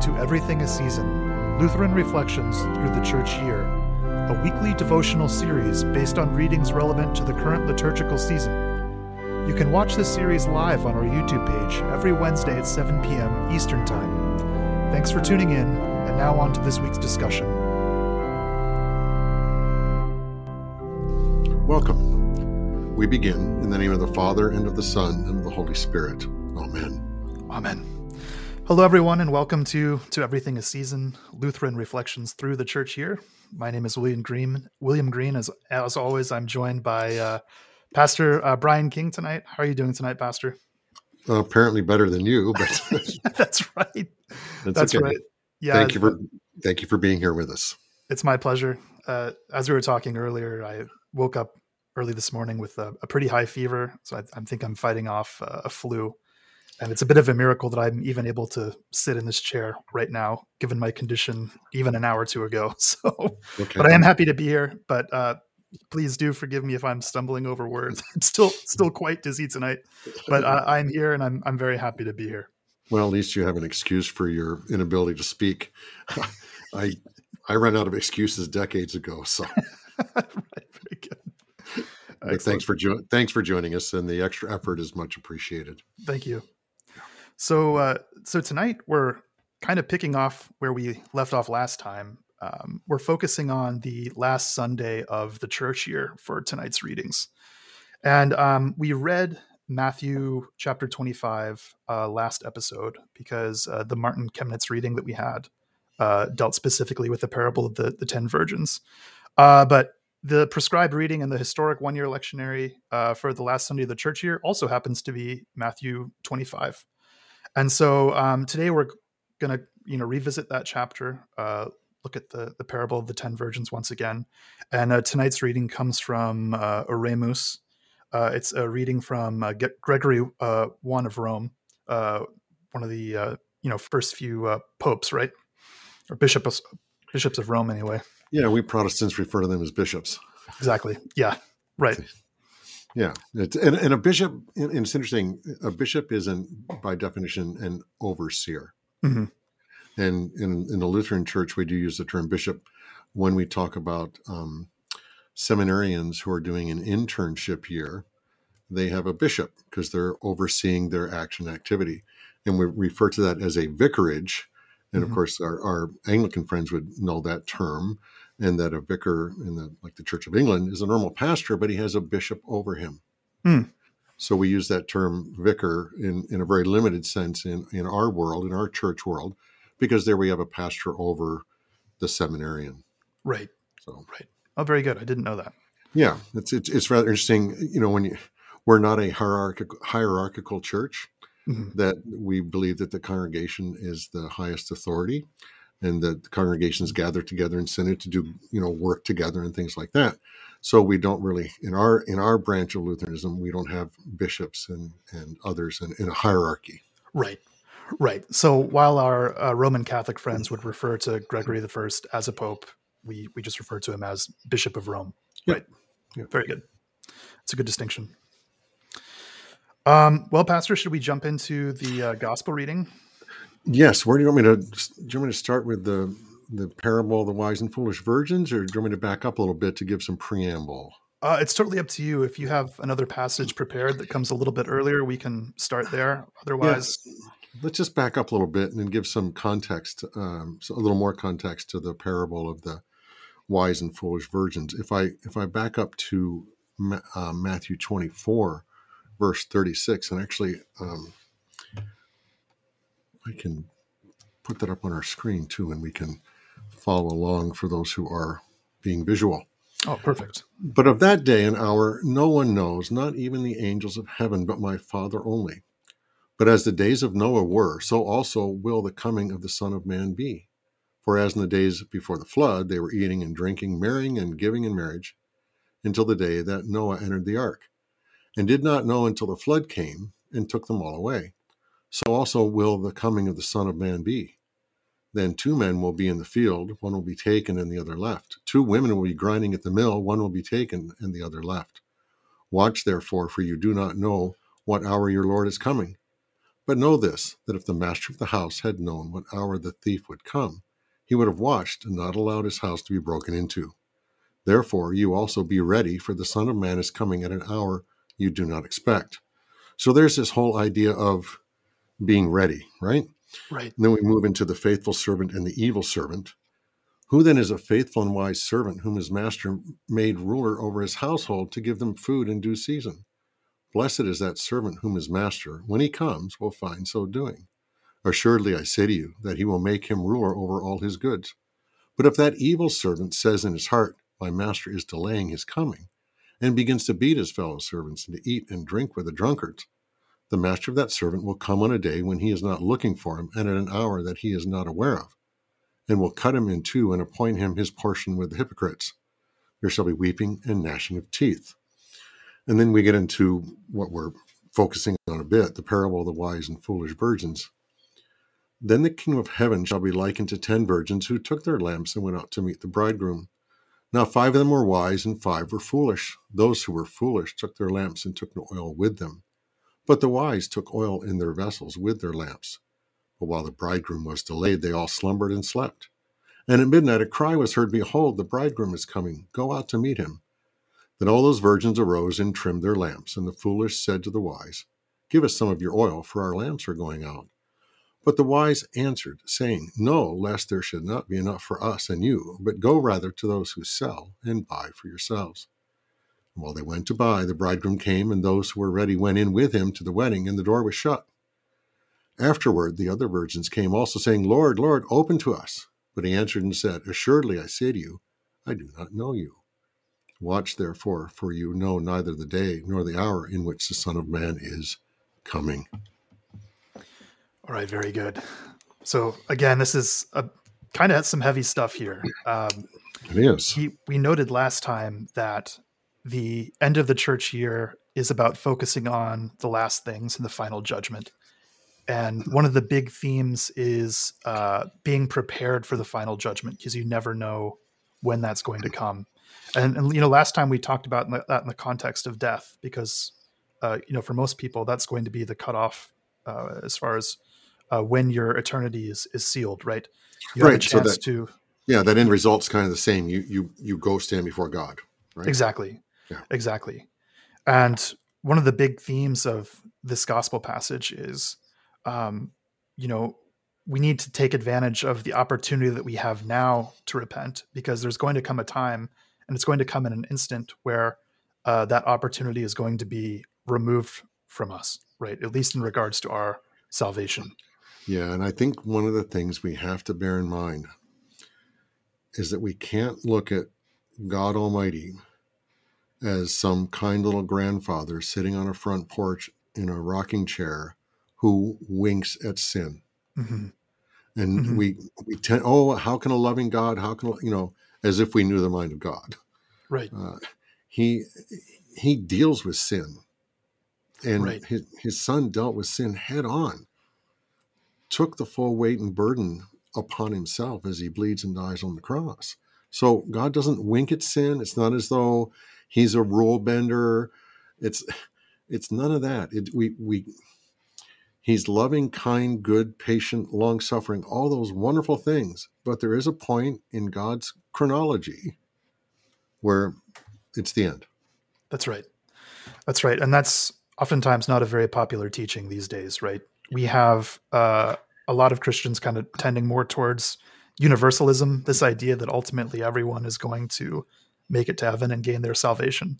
to Everything a Season Lutheran Reflections Through the Church Year, a weekly devotional series based on readings relevant to the current liturgical season. You can watch this series live on our YouTube page every Wednesday at 7 p.m. Eastern Time. Thanks for tuning in, and now on to this week's discussion. Welcome. We begin in the name of the Father, and of the Son, and of the Holy Spirit. Amen. Amen. Hello, everyone, and welcome to to Everything a Season Lutheran Reflections through the Church Year. My name is William Green. William Green, as as always, I'm joined by uh, Pastor uh, Brian King tonight. How are you doing tonight, Pastor? Apparently better than you, but that's right. that's, That's okay. right. Yeah, Thank you for thank you for being here with us. It's my pleasure. Uh, as we were talking earlier, I woke up early this morning with a, a pretty high fever, so I, I think I'm fighting off uh, a flu. And it's a bit of a miracle that I'm even able to sit in this chair right now, given my condition even an hour or two ago. So, Okay. but I am happy to be here. But uh, please do forgive me if I'm stumbling over words. I'm still still quite dizzy tonight, but uh, I'm here and I'm I'm very happy to be here. well, at least you have an excuse for your inability to speak. I I ran out of excuses decades ago, so right, very good. but Excellent. thanks for jo- thanks for joining us, and the extra effort is much appreciated. Thank you. So, uh, so tonight we're kind of picking off where we left off last time. Um, we're focusing on the last Sunday of the church year for tonight's readings, and um, we read Matthew chapter twenty-five uh, last episode because uh, the Martin Chemnitz reading that we had uh, dealt specifically with the parable of the the ten virgins, uh, but the prescribed reading in the historic one year lectionary uh, for the last Sunday of the church year also happens to be Matthew 25. And so um, today we're going to you know revisit that chapter, uh, look at the, the parable of the 10 virgins once again. And uh, tonight's reading comes from uh, Oremus. Uh, it's a reading from uh, Gregory uh, I of Rome, uh, one of the uh, you know first few uh, popes, right? Or bishops, bishops of Rome, anyway. Yeah, we Protestants refer to them as bishops. Exactly. Yeah. Right. Yeah, it's, and, and a bishop. And it's interesting. A bishop is, an, by definition, an overseer. Mhm. And in, in the Lutheran Church, we do use the term bishop when we talk about um, seminarians who are doing an internship year. They have a bishop because they're overseeing their action activity, and we refer to that as a vicarage. And Mhm. of course, our, our Anglican friends would know that term, and that a vicar in the like the Church of England is a normal pastor, but he has a bishop over him. Hmm. So we use that term vicar in, in a very limited sense in, in our world, in our church world, because there we have a pastor over the seminarian. Right. So right. Oh, very good. I didn't know that. yeah, it's it's, it's rather interesting. You know, when you we're not a hierarchical hierarchical church, Mhm. that we believe that the congregation is the highest authority, and that the congregations gather together in synod to do you know work together and things like that. So we don't really in our in our branch of Lutheranism we don't have bishops and and others in, in a hierarchy. Right. Right. So while our uh, Roman Catholic friends would refer to Gregory the First as a pope, we we just refer to him as Bishop of Rome. Yeah. Right. Yeah. Very good. It's a good distinction. Um, well, Pastor, should we jump into the uh, gospel reading? Yes. Where do you want me to? Do you want me to start with the the parable of the wise and foolish virgins, or do you want me to back up a little bit to give some preamble? Uh, it's totally up to you. If you have another passage prepared that comes a little bit earlier, we can start there. Otherwise, Let's just back up a little bit and then give some context, um, so a little more context to the parable of the wise and foolish virgins. If I if I back up to uh, Matthew twenty four, verse thirty six, and actually um, I can put that up on our screen too, and we can follow along for those who are being visual. oh, perfect. But of that day and hour no one knows, not even the angels of heaven, but my Father only. But as the days of Noah were, so also will the coming of the Son of Man be. For as in the days before the flood, they were eating and drinking, marrying and giving in marriage, until the day that Noah entered the ark, and did not know until the flood came and took them all away. So also will the coming of the Son of Man be. Then two men will be in the field, one will be taken and the other left. Two women will be grinding at the mill, one will be taken and the other left. Watch therefore, for you do not know what hour your Lord is coming. But know this that if the master of the house had known what hour the thief would come, he would have watched and not allowed his house to be broken into. Therefore, you also be ready, for the Son of Man is coming at an hour you do not expect. So there's this whole idea of being ready, right? Right. And then we move into the faithful servant and the evil servant. Who then is a faithful and wise servant whom his master made ruler over his household to give them food in due season? Blessed is that servant whom his master, when he comes, will find so doing. Assuredly, I say to you that he will make him ruler over all his goods. But if that evil servant says in his heart, My master is delaying his coming, and begins to beat his fellow servants and to eat and drink with the drunkards, the master of that servant will come on a day when he is not looking for him and at an hour that he is not aware of, and will cut him in two and appoint him his portion with the hypocrites. There shall be weeping and gnashing of teeth. And then we get into what we're focusing on a bit the parable of the wise and foolish virgins. Then the kingdom of heaven shall be likened to ten virgins who took their lamps and went out to meet the bridegroom. Now five of them were wise and five were foolish. Those who were foolish took their lamps and took no oil with them. But the wise took oil in their vessels with their lamps. But while the bridegroom was delayed, they all slumbered and slept. And at midnight a cry was heard, Behold, the bridegroom is coming. Go out to meet him. Then all those virgins arose and trimmed their lamps. And the foolish said to the wise, Give us some of your oil, for our lamps are going out. But the wise answered, saying, No, lest there should not be enough for us and you, but go rather to those who sell and buy for yourselves. While they went to buy, the bridegroom came, and those who were ready went in with him to the wedding, and the door was shut. Afterward, the other virgins came also, saying, Lord, Lord, open to us. But he answered and said, Assuredly I say to you, I do not know you. Watch therefore, for you know neither the day nor the hour in which the Son of Man is coming. All right, very good. So again, this is a kind of some heavy stuff here. Um, It is. he, we noted last time that the end of the church year is about focusing on the last things and the final judgment. And one of the big themes is uh, being prepared for the final judgment because you never know when that's going to come. And, and you know, last time we talked about in the- that in the context of death, because uh, you know, for most people, that's going to be the cutoff uh, as far as uh, when your eternity is is sealed, right? You Right, so that- to Yeah, that end result's kind of the same. You you you go stand before God, right? Exactly. Yeah. Exactly. And one of the big themes of this gospel passage is, um, you know, we need to take advantage of the opportunity that we have now to repent because there's going to come a time and it's going to come in an instant where uh, that opportunity is going to be removed from us, right? At least in regards to our salvation. Yeah, and I think one of the things we have to bear in mind is that we can't look at God Almighty as some kind little grandfather sitting on a front porch in a rocking chair who winks at sin. hmm And Mhm. we we tend, oh, how can a loving God? How can you know? As if we knew the mind of God. Right. Uh, he he deals with sin, and Right. his his son dealt with sin head on. Took the full weight and burden upon himself as he bleeds and dies on the cross. So God doesn't wink at sin. It's not as though he's a rule bender. It's it's none of that. It, we we he's loving, kind, good, patient, long suffering, all those wonderful things. But there is a point in God's chronology where it's the end. That's right. That's right. And that's oftentimes not a very popular teaching these days, right? We have uh, a lot of Christians kind of tending more towards universalism, this idea that ultimately everyone is going to make it to heaven and gain their salvation.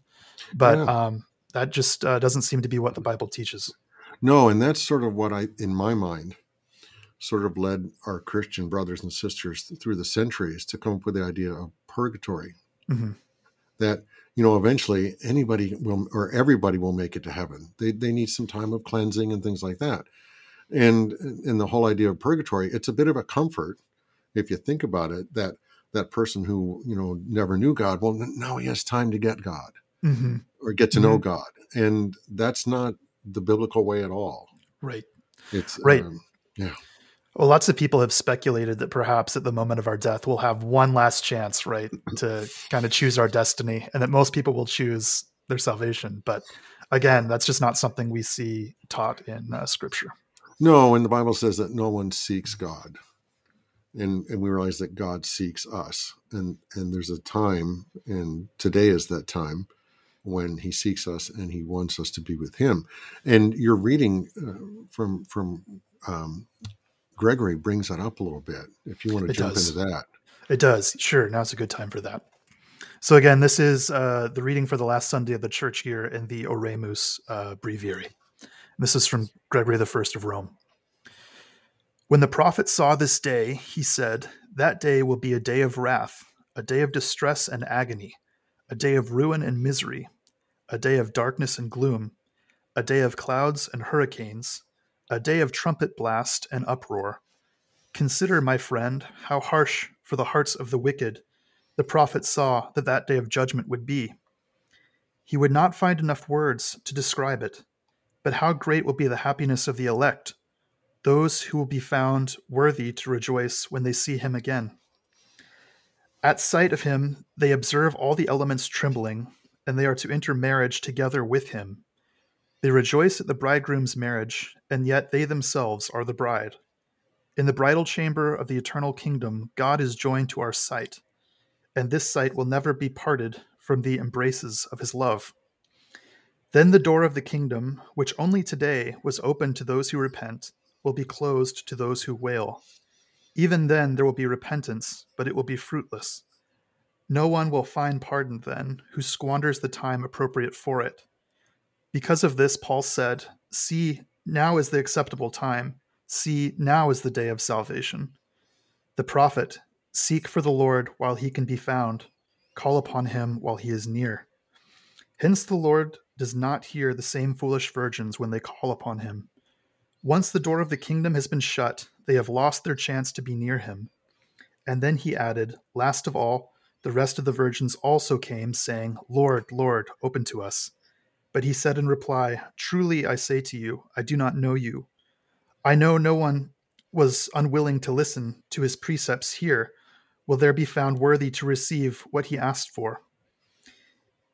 But Yeah. um, that just uh, doesn't seem to be what the Bible teaches. No, and that's sort of what I, in my mind, sort of led our Christian brothers and sisters through the centuries to come up with the idea of purgatory. Mhm. That you know, eventually anybody will or everybody will make it to heaven. They they need some time of cleansing and things like that. And in the whole idea of purgatory, it's a bit of a comfort if you think about it. That that person who you know never knew God, well, now he has time to get God Mhm. or get to know God, and that's not the biblical way at all. Right. It's Right. Um, Well, lots of people have speculated that perhaps at the moment of our death, we'll have one last chance, right, to kind of choose our destiny, and that most people will choose their salvation. But again, that's just not something we see taught in uh, Scripture. No, and the Bible says that no one seeks God. And and we realize that God seeks us. And and there's a time, and today is that time when he seeks us and he wants us to be with him. And your reading uh, from from um, Gregory brings that up a little bit. If you want to It jump does. into that, It does. Sure. Now's a good time for that. So, again, this is uh, the reading for the last Sunday of the church year in the Oremus uh, Breviary. This is from Gregory the First of Rome. When the prophet saw this day, he said, That day will be a day of wrath, a day of distress and agony, a day of ruin and misery, a day of darkness and gloom, a day of clouds and hurricanes, a day of trumpet blast and uproar. Consider, my friend, how harsh for the hearts of the wicked the prophet saw that that day of judgment would be. He would not find enough words to describe it, but how great will be the happiness of the elect, those who will be found worthy to rejoice when they see him again. At sight of him, they observe all the elements trembling, and they are to enter marriage together with him. They rejoice at the bridegroom's marriage, and yet they themselves are the bride. In the bridal chamber of the eternal kingdom, God is joined to our sight, and this sight will never be parted from the embraces of his love. Then the door of the kingdom, which only today was open to those who repent, will be closed to those who wail. Even then there will be repentance, but it will be fruitless. No one will find pardon then who squanders the time appropriate for it. Because of this, Paul said, See, now is the acceptable time. See, now is the day of salvation. The prophet, Seek for the Lord while he can be found, call upon him while he is near. Hence the Lord does not hear the same foolish virgins when they call upon him. Once the door of the kingdom has been shut, they have lost their chance to be near him. And then he added, Last of all, the rest of the virgins also came, saying, Lord, Lord, open to us. But he said in reply, Truly I say to you, I do not know you. I know no one was unwilling to listen to his precepts here. Will there be found worthy to receive what he asked for?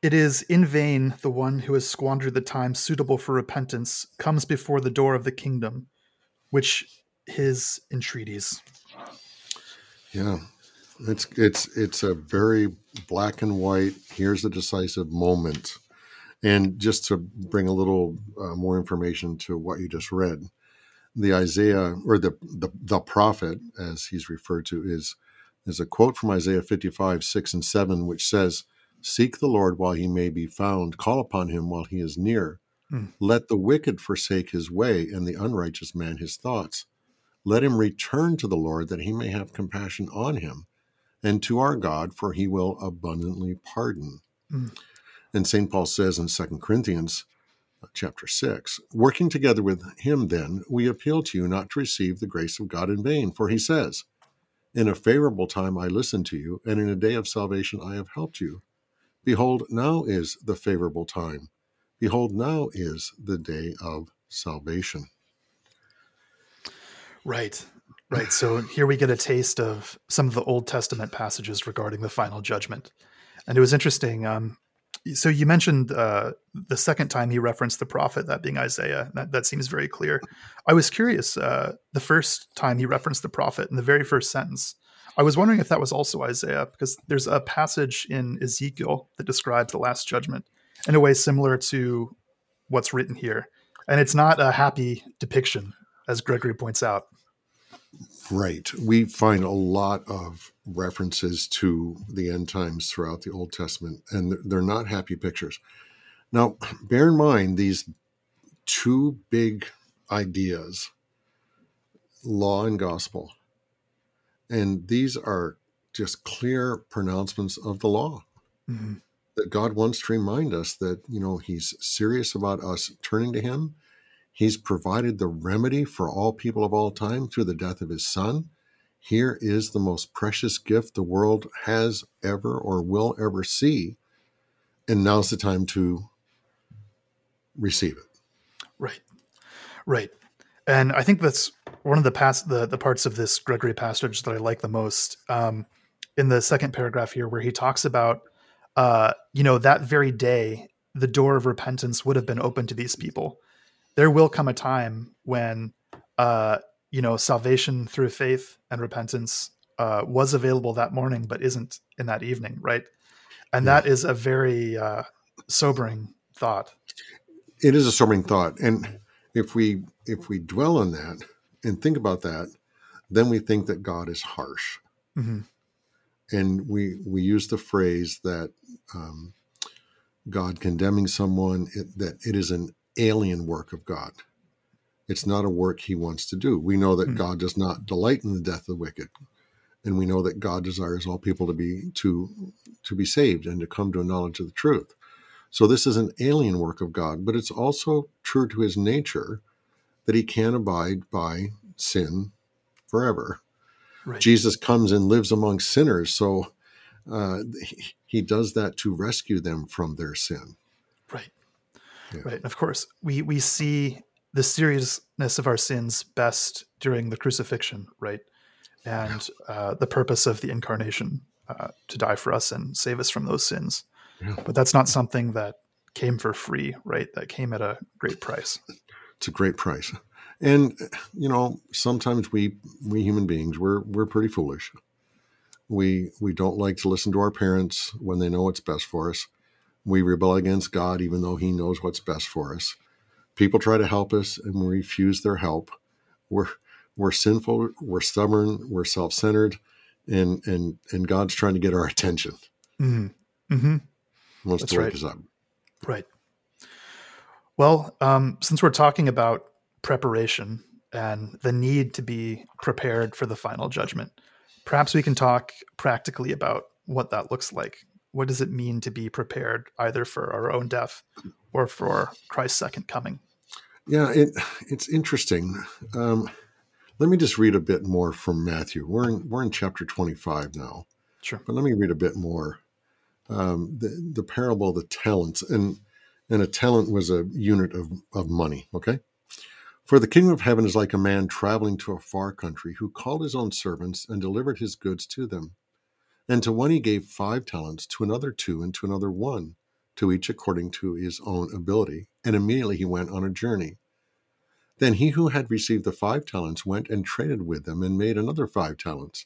It is in vain the one who has squandered the time suitable for repentance comes before the door of the kingdom, which his entreaties. yeah, it's it's it's a very black and white. Here's a decisive moment, and just to bring a little uh, more information to what you just read, the Isaiah or the, the the prophet, as he's referred to, is is a quote from Isaiah 55, 6 and 7, which says, Seek the Lord while he may be found, call upon him while he is near. Hmm. Let the wicked forsake his way, and the unrighteous man his thoughts. Let him return to the Lord, that he may have compassion on him, and to our God, for he will abundantly pardon. Hmm. And St. Paul says in 2 Corinthians uh, chapter 6, working together with him, then, we appeal to you not to receive the grace of God in vain, for he says, In a favorable time I listened to you, and in a day of salvation I have helped you. Behold, now is the favorable time. Behold, now is the day of salvation. Right. Right. So here we get a taste of some of the Old Testament passages regarding the final judgment. And it was interesting. Um, so you mentioned uh, the second time he referenced the prophet, that being Isaiah. That, that seems very clear. I was curious uh, the first time he referenced the prophet in the very first sentence. I was wondering if that was also Isaiah, because there's a passage in Ezekiel that describes the last judgment in a way similar to what's written here. And it's not a happy depiction, as Gregory points out. Right. We find a lot of references to the end times throughout the Old Testament, and they're- not happy pictures. Now, bear in mind these two big ideas law and gospel. And these are just clear pronouncements of the law. Mhm. that God wants to remind us that, you know, He's serious about us turning to Him. He's provided the remedy for all people of all time through the death of His Son. Here is the most precious gift the world has ever or will ever see. And now's the time to receive it. Right. Right. And I think that's one of the past the, the parts of this Gregory passage that I like the most. Um, in the second paragraph here, where he talks about uh, you know, that very day the door of repentance would have been open to these people. There will come a time when uh, you know, salvation through faith and repentance uh, was available that morning, but isn't in that evening, right? And yeah. that is a very uh, sobering thought. It is a sobering thought, and if we if we dwell on that and think about that, then we think that God is harsh, mm-hmm. and we we use the phrase that um, God condemning someone it, that it is an alien work of God. It's not a work He wants to do. We know that mm-hmm. God does not delight in the death of the wicked, and we know that God desires all people to be to to be saved and to come to a knowledge of the truth. So this is an alien work of God, but it's also true to His nature that He can't abide by sin forever. Right. Jesus comes and lives among sinners, so uh, he, he does that to rescue them from their sin. Right. Yeah. Right. Of course, we we see the seriousness of our sins best during the crucifixion, right? And uh, the purpose of the incarnation uh, to die for us and save us from those sins. Yeah. But that's not something that came for free, right? That came at a great price. It's a great price. And you know, sometimes we we human beings we're we're pretty foolish. We we don't like to listen to our parents when they know what's best for us. We rebel against God even though He knows what's best for us. People try to help us and we refuse their help. We're we're sinful, we're stubborn, we're self-centered, and and and God's trying to get our attention. Mm-hmm. Mm-hmm. Wants That's to wake right. us up. Right. Well, um, since we're talking about preparation and the need to be prepared for the final judgment. Perhaps we can talk practically about what that looks like. What does it mean to be prepared either for our own death or for Christ's second coming? Yeah, it, it's interesting. Um, let me just read a bit more from Matthew. We're in, we're in chapter 25 now. Sure. But let me read a bit more. Um, the, the parable of the talents, and, and a talent was a unit of, of money, okay? For the kingdom of heaven is like a man traveling to a far country who called his own servants and delivered his goods to them. And to one he gave five talents, to another two, and to another one, to each according to his own ability. And immediately he went on a journey. Then he who had received the five talents went and traded with them and made another five talents.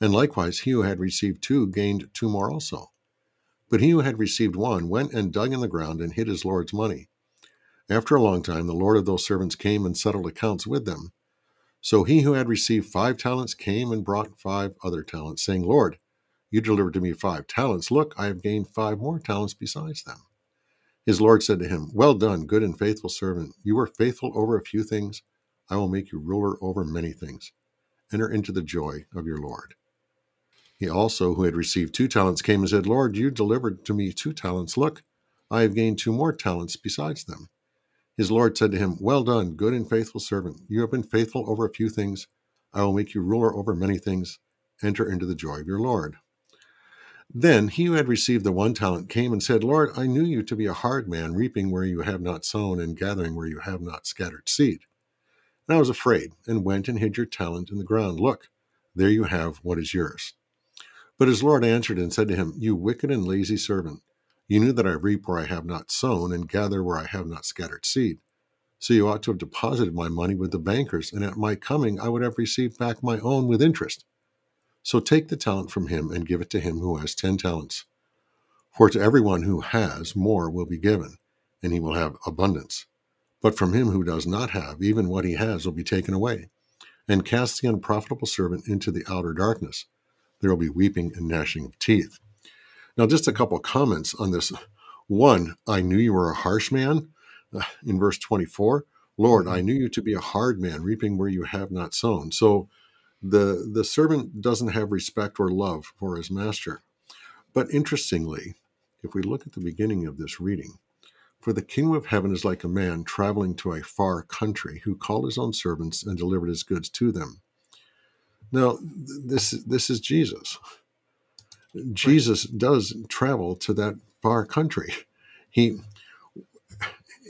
And likewise he who had received two gained two more also. But he who had received one went and dug in the ground and hid his Lord's money. After a long time, the Lord of those servants came and settled accounts with them. So he who had received five talents came and brought five other talents, saying, Lord, you delivered to me five talents. Look, I have gained five more talents besides them. His Lord said to him, Well done, good and faithful servant. You were faithful over a few things. I will make you ruler over many things. Enter into the joy of your Lord. He also, who had received two talents, came and said, Lord, you delivered to me two talents. Look, I have gained two more talents besides them. His Lord said to him, Well done, good and faithful servant. You have been faithful over a few things. I will make you ruler over many things. Enter into the joy of your Lord. Then he who had received the one talent came and said, Lord, I knew you to be a hard man, reaping where you have not sown and gathering where you have not scattered seed. And I was afraid, and went and hid your talent in the ground. Look, there you have what is yours. But his Lord answered and said to him, You wicked and lazy servant. You knew that I reap where I have not sown and gather where I have not scattered seed. So you ought to have deposited my money with the bankers, and at my coming I would have received back my own with interest. So take the talent from him and give it to him who has ten talents. For to everyone who has, more will be given, and he will have abundance. But from him who does not have, even what he has will be taken away. And cast the unprofitable servant into the outer darkness. There will be weeping and gnashing of teeth. Now, just a couple comments on this. One, I knew you were a harsh man. In verse 24, Lord, I knew you to be a hard man, reaping where you have not sown. So the, the servant doesn't have respect or love for his master. But interestingly, if we look at the beginning of this reading, for the kingdom of heaven is like a man traveling to a far country who called his own servants and delivered his goods to them. Now, this, this is Jesus. Jesus does travel to that far country. He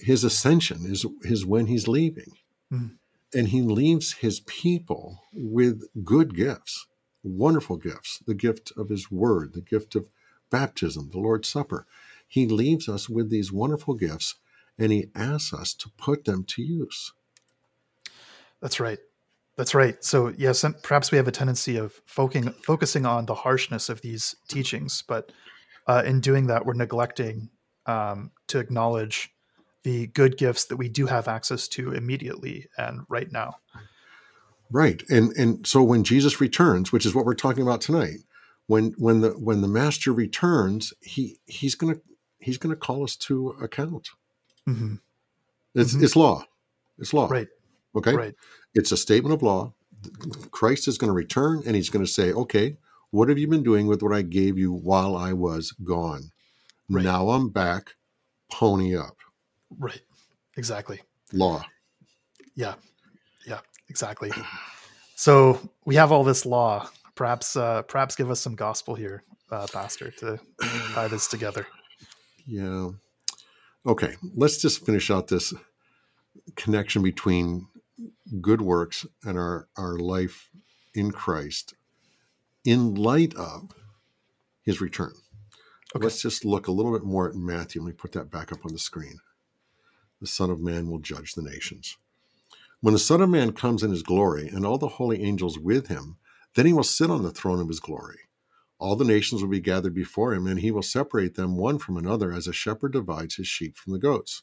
his ascension is is when he's leaving. Mm. And he leaves his people with good gifts, wonderful gifts, the gift of his word, the gift of baptism, the Lord's Supper. He leaves us with these wonderful gifts and he asks us to put them to use. That's right. That's right. So yes, perhaps we have a tendency of focusing focusing on the harshness of these teachings, but uh, in doing that, we're neglecting um, to acknowledge the good gifts that we do have access to immediately and right now. Right, and and so when Jesus returns, which is what we're talking about tonight, when when the when the Master returns, he he's gonna he's gonna call us to account. Mm-hmm. It's mm-hmm. it's law, it's law. Right. Okay. Right. It's a statement of law. Christ is going to return, and he's going to say, "Okay, what have you been doing with what I gave you while I was gone? Right. Now I'm back. Pony up." Right. Exactly. Law. Yeah. Yeah. Exactly. So we have all this law. Perhaps, uh, perhaps give us some gospel here, uh, Pastor, to tie this together. Yeah. Okay. Let's just finish out this connection between good works and our our life in Christ in light of his return. Okay. Let's just look a little bit more at Matthew. Let me put that back up on the screen. The Son of Man will judge the nations. When the Son of Man comes in his glory and all the holy angels with him, then he will sit on the throne of his glory. All the nations will be gathered before him, and he will separate them one from another as a shepherd divides his sheep from the goats.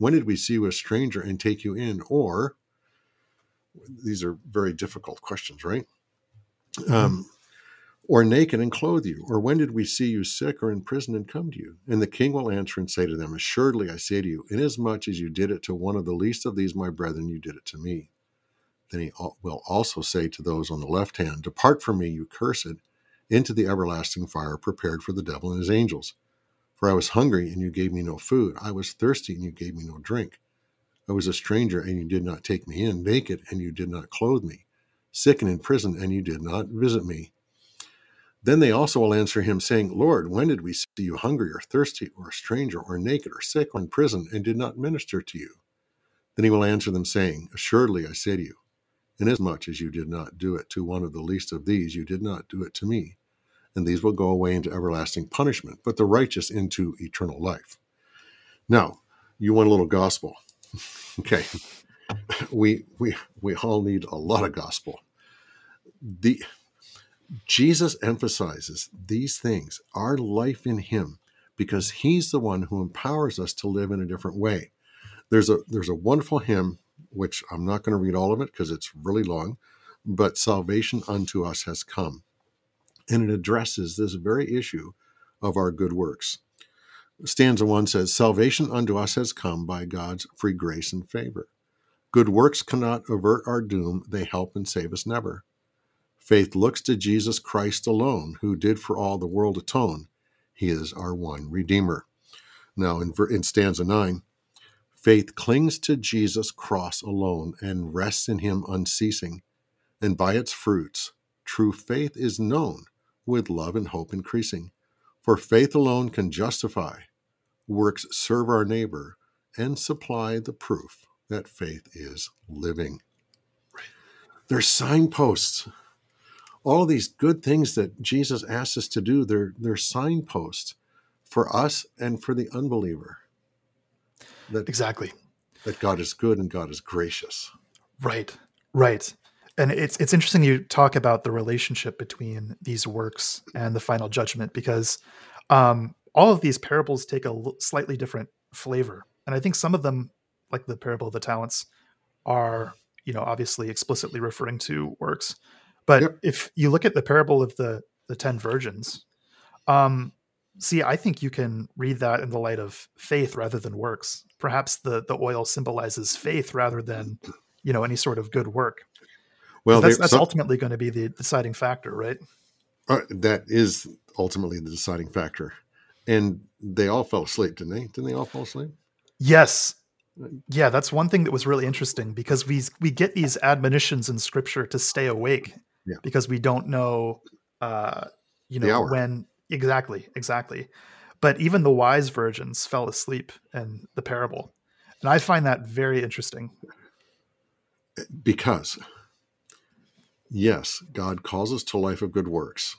When did we see you a stranger and take you in? Or, these are very difficult questions, right? Mm-hmm. Um, or naked and clothe you? Or when did we see you sick or in prison and come to you? And the king will answer and say to them, Assuredly I say to you, inasmuch as you did it to one of the least of these my brethren, you did it to me. Then he will also say to those on the left hand, Depart from me, you cursed, into the everlasting fire prepared for the devil and his angels. For I was hungry, and you gave me no food. I was thirsty, and you gave me no drink. I was a stranger, and you did not take me in, naked, and you did not clothe me, sick and in prison, and you did not visit me. Then they also will answer him, saying, Lord, when did we see you hungry, or thirsty, or a stranger, or naked, or sick, or in prison, and did not minister to you? Then he will answer them, saying, Assuredly I say to you, inasmuch as you did not do it to one of the least of these, you did not do it to me and these will go away into everlasting punishment, but the righteous into eternal life. Now, you want a little gospel. okay. We we we all need a lot of gospel. The Jesus emphasizes these things, our life in him, because he's the one who empowers us to live in a different way. There's a there's a wonderful hymn which I'm not going to read all of it because it's really long, but salvation unto us has come and it addresses this very issue of our good works. Stanza 1 says, Salvation unto us has come by God's free grace and favor. Good works cannot avert our doom, they help and save us never. Faith looks to Jesus Christ alone, who did for all the world atone. He is our one Redeemer. Now, in, in stanza 9, faith clings to Jesus' cross alone and rests in him unceasing, and by its fruits, true faith is known with love and hope increasing. For faith alone can justify, works serve our neighbor, and supply the proof that faith is living. They're signposts. All these good things that Jesus asks us to do, they're, they're signposts for us and for the unbeliever. That, exactly. That God is good and God is gracious. Right, right and it's it's interesting you talk about the relationship between these works and the final judgment because um, all of these parables take a slightly different flavor, and I think some of them, like the parable of the talents, are you know obviously explicitly referring to works. But yep. if you look at the parable of the the ten virgins, um, see, I think you can read that in the light of faith rather than works. Perhaps the the oil symbolizes faith rather than you know any sort of good work well, that's, that's ultimately going to be the deciding factor, right? Uh, that is ultimately the deciding factor. And they all fell asleep, didn't they? Didn't they all fall asleep? Yes. Yeah, that's one thing that was really interesting because we we get these admonitions in scripture to stay awake Yeah. because we don't know uh you know when exactly, exactly. But even the wise virgins fell asleep in the parable. And I find that very interesting. Because, yes, God calls us to a life of good works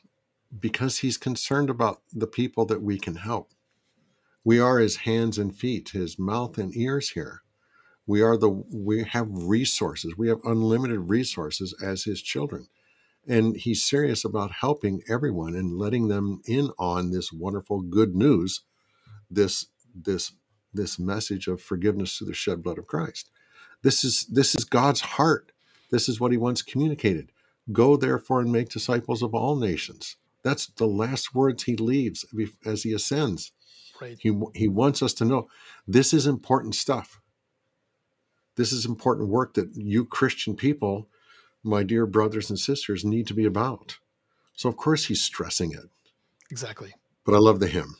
because he's concerned about the people that we can help. We are his hands and feet, his mouth and ears here. We are the we have resources. We have unlimited resources as his children. And he's serious about helping everyone and letting them in on this wonderful good news, this this this message of forgiveness through the shed blood of Christ. This is this is God's heart. This is what he wants communicated. Go therefore and make disciples of all nations. That's the last words he leaves as he ascends. Right. He he wants us to know this is important stuff. This is important work that you Christian people, my dear brothers and sisters, need to be about. So of course he's stressing it. Exactly. But I love the hymn.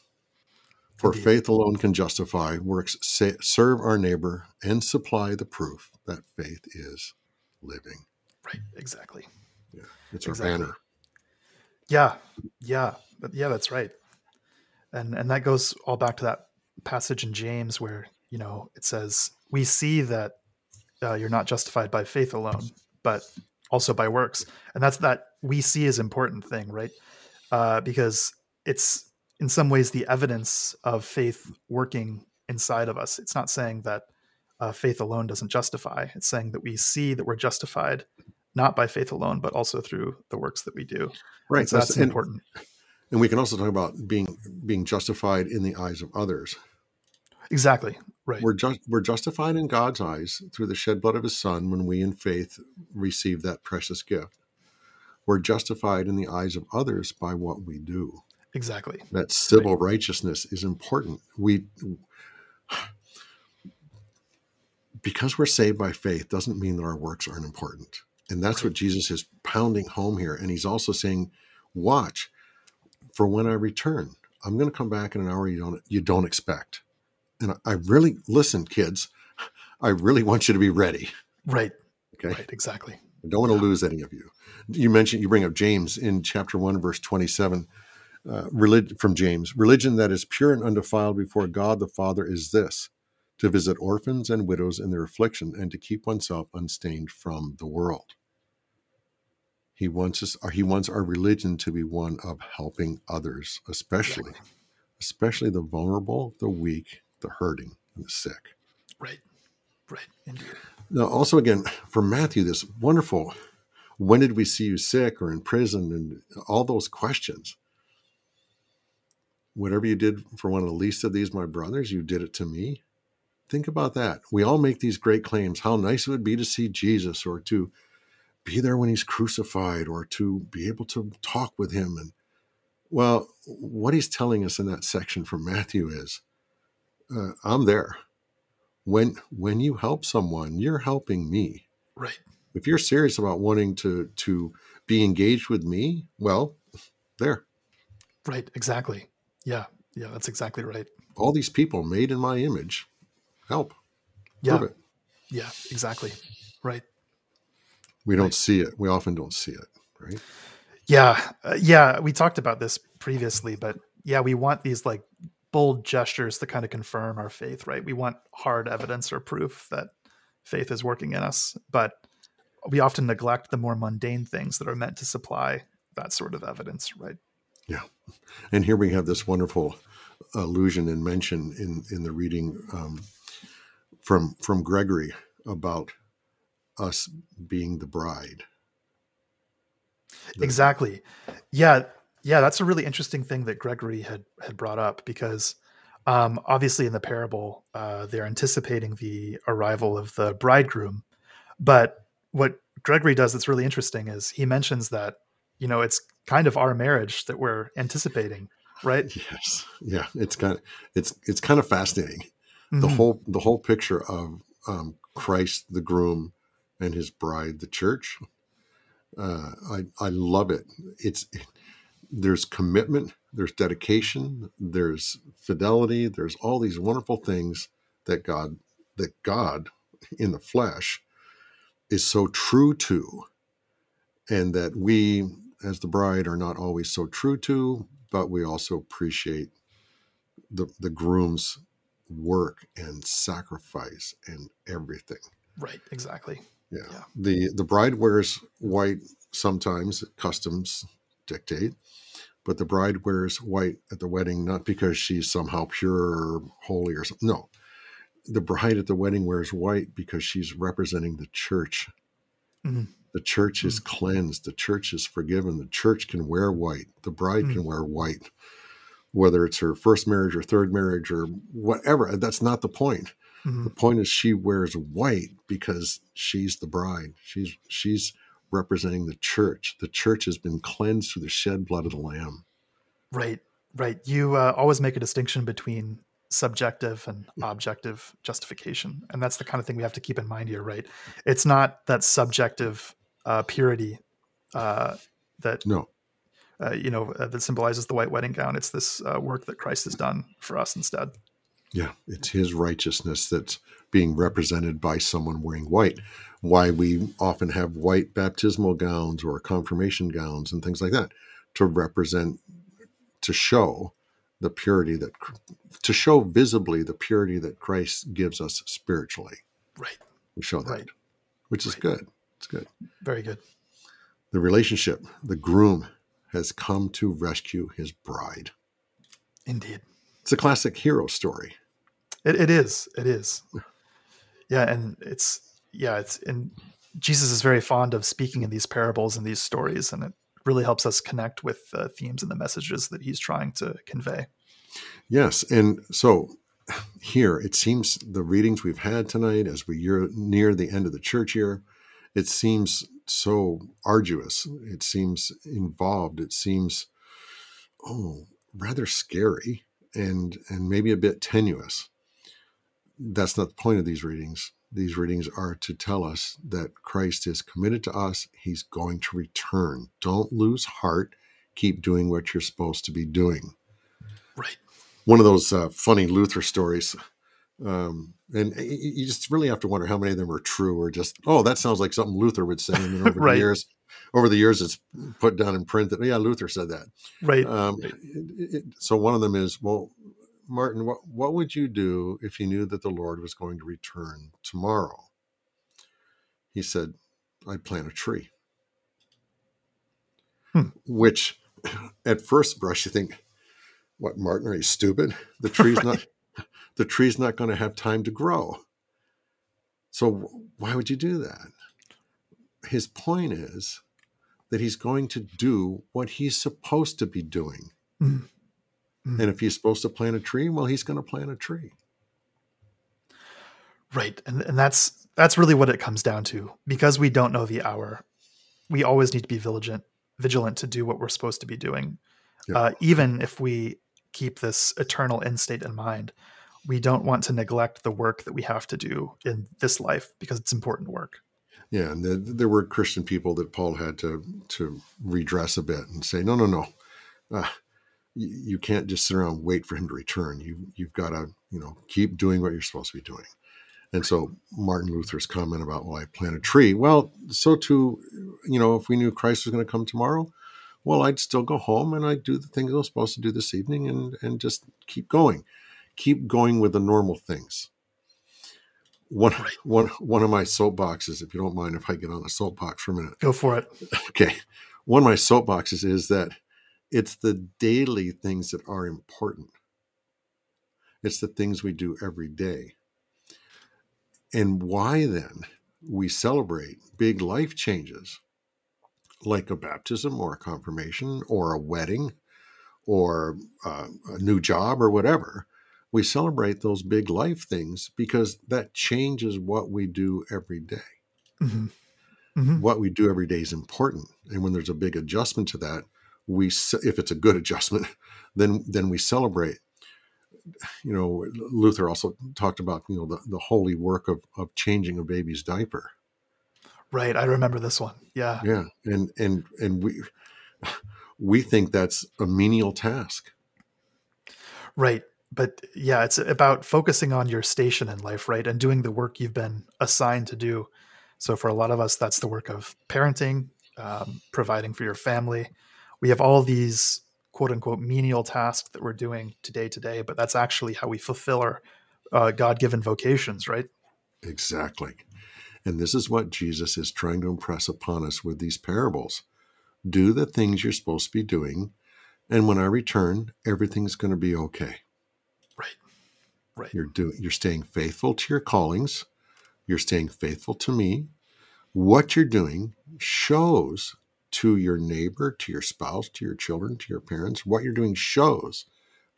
For Indeed. faith alone can justify, works sa- serve our neighbor, and supply the proof that faith is living. Right. Exactly. It's our Exactly. banner. Yeah, yeah, yeah, that's right. And and that goes all back to that passage in James where you know it says we see that uh, you're not justified by faith alone, but also by works, and that's that we see is important thing, right? Uh, because it's in some ways the evidence of faith working inside of us. It's not saying that uh, faith alone doesn't justify. It's saying that we see that we're justified not by faith alone, but also through the works that we do. Right. And so that's and, important. and we can also talk about being being justified in the eyes of others. Exactly. Right. We're just we're justified in God's eyes through the shed blood of His Son when we in faith receive that precious gift. We're justified in the eyes of others by what we do. exactly. That civil righteousness is important. We because we're saved by faith doesn't mean that our works aren't important. And that's what Jesus is pounding home here. And he's also saying, watch for when I return. I'm going to come back in an hour you don't you don't expect. And I really listen, kids. I really want you to be ready. Right. Okay. Right. Exactly. I don't want to lose any of you. You mentioned you bring up James in chapter one, verse twenty-seven. Uh, relig- from James, religion that is pure and undefiled before God the Father is this: to visit orphans and widows in their affliction, and to keep oneself unstained from the world. He wants us. Or he wants our religion to be one of helping others, especially, especially the vulnerable, the weak, the hurting, and the sick. Right. Right. Indeed. Now, also again for Matthew, this wonderful. When did we see you sick or in prison, and all those questions. Whatever you did for one of the least of these, my brothers, you did it to me. Think about that. We all make these great claims. How nice it would be to see Jesus, or to be there when he's crucified, or to be able to talk with him. And well, what he's telling us in that section from Matthew is, uh, I'm there when when you help someone you're helping me Right. if you're serious about wanting to to be engaged with me well there Right. Exactly. Yeah. Yeah. That's exactly right. all these people made in my image help Yeah. Yeah. Exactly. Right. We don't Right. see it we often don't see it right Yeah. Uh, yeah. We talked about this previously, but yeah, we want these like bold gestures to kind of confirm our faith, right? We want hard evidence or proof that faith is working in us, but we often neglect the more mundane things that are meant to supply that sort of evidence, right? Yeah, and here we have this wonderful allusion and mention in in the reading um, from from gregory about us being the bride The- Exactly. Yeah, yeah, that's a really interesting thing that Gregory had had brought up because um, obviously in the parable uh, they're anticipating the arrival of the bridegroom, but what Gregory does that's really interesting is he mentions that you know it's kind of our marriage that we're anticipating, right? yes yeah it's kind of it's it's kind of fascinating the Mhm. whole the whole picture of um, Christ the groom and his bride the church. Uh, I I love it. It's there's commitment, there's dedication, there's fidelity, there's all these wonderful things that God that God in the flesh is so true to, and that we, as the bride, are not always so true to, but we also appreciate the, the groom's work and sacrifice and everything. Right, exactly. Yeah. Yeah. The the bride wears white sometimes customs dictate, but the bride wears white at the wedding not because she's somehow pure or holy or something. No. The bride at the wedding wears white because she's representing the church. Mhm. The church is cleansed. The church is forgiven. The church can wear white. The bride Mm. can wear white, whether it's her first marriage or third marriage or whatever. That's not the point. Mhm. The point is she wears white because she's the bride. She's she's representing the church. The church has been cleansed through the shed blood of the lamb. Right, right. You uh, always make a distinction between subjective and objective justification, and that's the kind of thing we have to keep in mind here, right? It's not that subjective uh, purity uh, that No. uh, you know uh, that symbolizes the white wedding gown. It's this uh, work that Christ has done for us instead. Yeah, it's his righteousness that's being represented by someone wearing white. Why we often have white baptismal gowns or confirmation gowns and things like that to represent, to show the purity that, to show visibly the purity that Christ gives us spiritually. Right. We show that, Right. which is Right. good. It's good. Very good. The relationship, the groom has come to rescue his bride. Indeed. It's a classic hero story. It, it is. It is. Yeah, and it's yeah, it's and Jesus is very fond of speaking in these parables and these stories, and it really helps us connect with the themes and the messages that he's trying to convey. Yes, and so here it seems the readings we've had tonight, as we year, near the end of the church year, it seems so arduous. It seems involved. It seems oh rather scary and and maybe a bit tenuous. That's not the point of these readings. These readings are to tell us that Christ is committed to us. He's going to return. Don't lose heart. Keep doing what you're supposed to be doing Right. one of those uh, funny Luther stories. Um, and you just really have to wonder how many of them are true or just, oh, that sounds like something Luther would say. And then over Right. the years, over the years, it's put down in print that, yeah, Luther said that. Right. Um, it- it- so one of them is, well, Martin, what, what would you do if you knew that the Lord was going to return tomorrow? He said, I'd plant a tree. Hmm. Which at first brush, you think, what, Martin, are you stupid? The tree's Right. not the tree's not going to have time to grow. So why would you do that? His point is that he's going to do what he's supposed to be doing. Mm. Mm. And if he's supposed to plant a tree, well, he's going to plant a tree. Right. And and that's that's really what it comes down to. Because we don't know the hour, we always need to be vigilant vigilant to do what we're supposed to be doing. Yeah. Uh, even if we keep this eternal end state in mind, we don't want to neglect the work that we have to do in this life because it's important work. Yeah, and the, there were Christian people that Paul had to to redress a bit and say, no, no, no, uh, you, you can't just sit around wait for him to return. You you've got to you know keep doing what you're supposed to be doing. And so Martin Luther's comment about, well, I plant a tree. Well, so too, you know, if we knew Christ was going to come tomorrow, well, I'd still go home and I'd do the things I was supposed to do this evening and and just keep going, keep going with the normal things. One, one, one of my soapboxes, if you don't mind if I get on a soapbox for a minute. Go for it. Okay. One of my soapboxes is that it's the daily things that are important. It's the things we do every day. And why then we celebrate big life changes like a baptism or a confirmation or a wedding or uh, a new job or whatever. We celebrate those big life things because that changes what we do every day hmm hmm what we do every day is important and when there's a big adjustment to that we if it's a good adjustment then then we celebrate you know luther also talked about you know the, the holy work of of changing a baby's diaper Right. I remember this one. Yeah. yeah and and and we we think that's a menial task Right. But yeah, it's about focusing on your station in life, right? And doing the work you've been assigned to do. So for a lot of us, that's the work of parenting, um, providing for your family. We have all these quote unquote menial tasks that we're doing today today, but that's actually how we fulfill our uh, God given vocations, right? Exactly. And this is what Jesus is trying to impress upon us with these parables. Do the things you're supposed to be doing. And when I return, everything's going to be okay. Right. Right. You're doing you're staying faithful to your callings. You're staying faithful to me. What you're doing shows to your neighbor, to your spouse, to your children, to your parents, what you're doing shows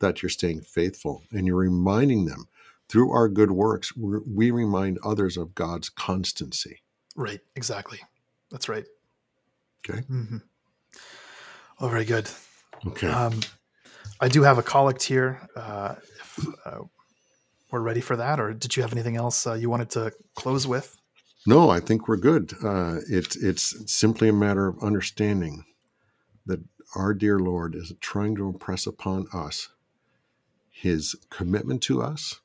that you're staying faithful and you're reminding them through our good works, we remind others of God's constancy. Right, exactly. That's right. Okay. Mm-hmm. Oh, very good. Okay. Um, I do have a collect here. Uh, if uh, we're ready for that, or did you have anything else uh, you wanted to close with? No, I think we're good. Uh, it's it's simply a matter of understanding that our dear Lord is trying to impress upon us His commitment to us,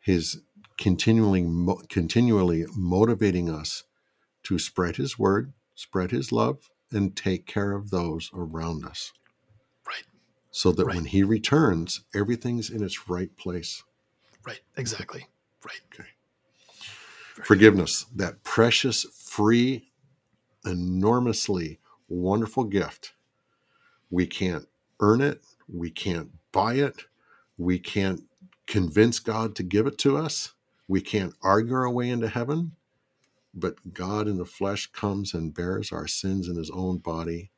His continually continually motivating us to spread His word, spread His love, and take care of those around us. Right. So that right. when He returns, everything's in its right place. Right. Exactly. Right. Okay forgiveness, that precious, free, enormously wonderful gift. We can't earn it. We can't buy it. We can't convince God to give it to us. We can't argue our way into heaven. But God in the flesh comes and bears our sins in his own body,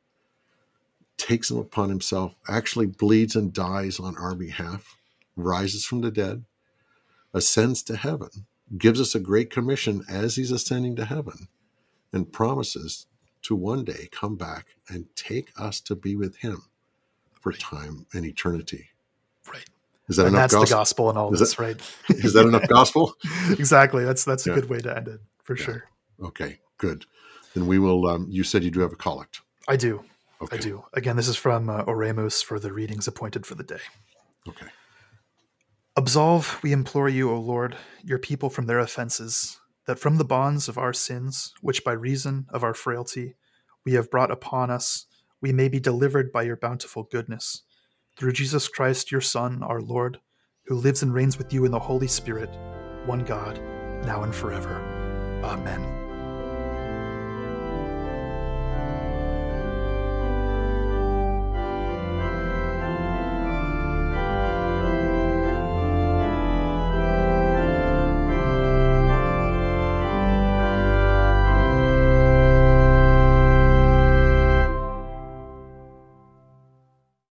takes them upon himself, actually bleeds and dies on our behalf, rises from the dead, ascends to heaven, gives us a great commission as he's ascending to heaven and promises to one day come back and take us to be with him for time and eternity. Right. Is that and enough that's gospel? the gospel and all is this, that, right? is that enough gospel? exactly. That's that's a Yeah. good way to end it for Yeah. sure. Okay, good. Then we will. Um, you said you do have a collect. I do. Okay. I do. Again, this is from uh, Oremus for the readings appointed for the day. Okay. Absolve, we implore you, O Lord, your people from their offenses, that from the bonds of our sins, which by reason of our frailty we have brought upon us, we may be delivered by your bountiful goodness. Through Jesus Christ, your Son, our Lord, who lives and reigns with you in the Holy Spirit, one God, now and forever. Amen.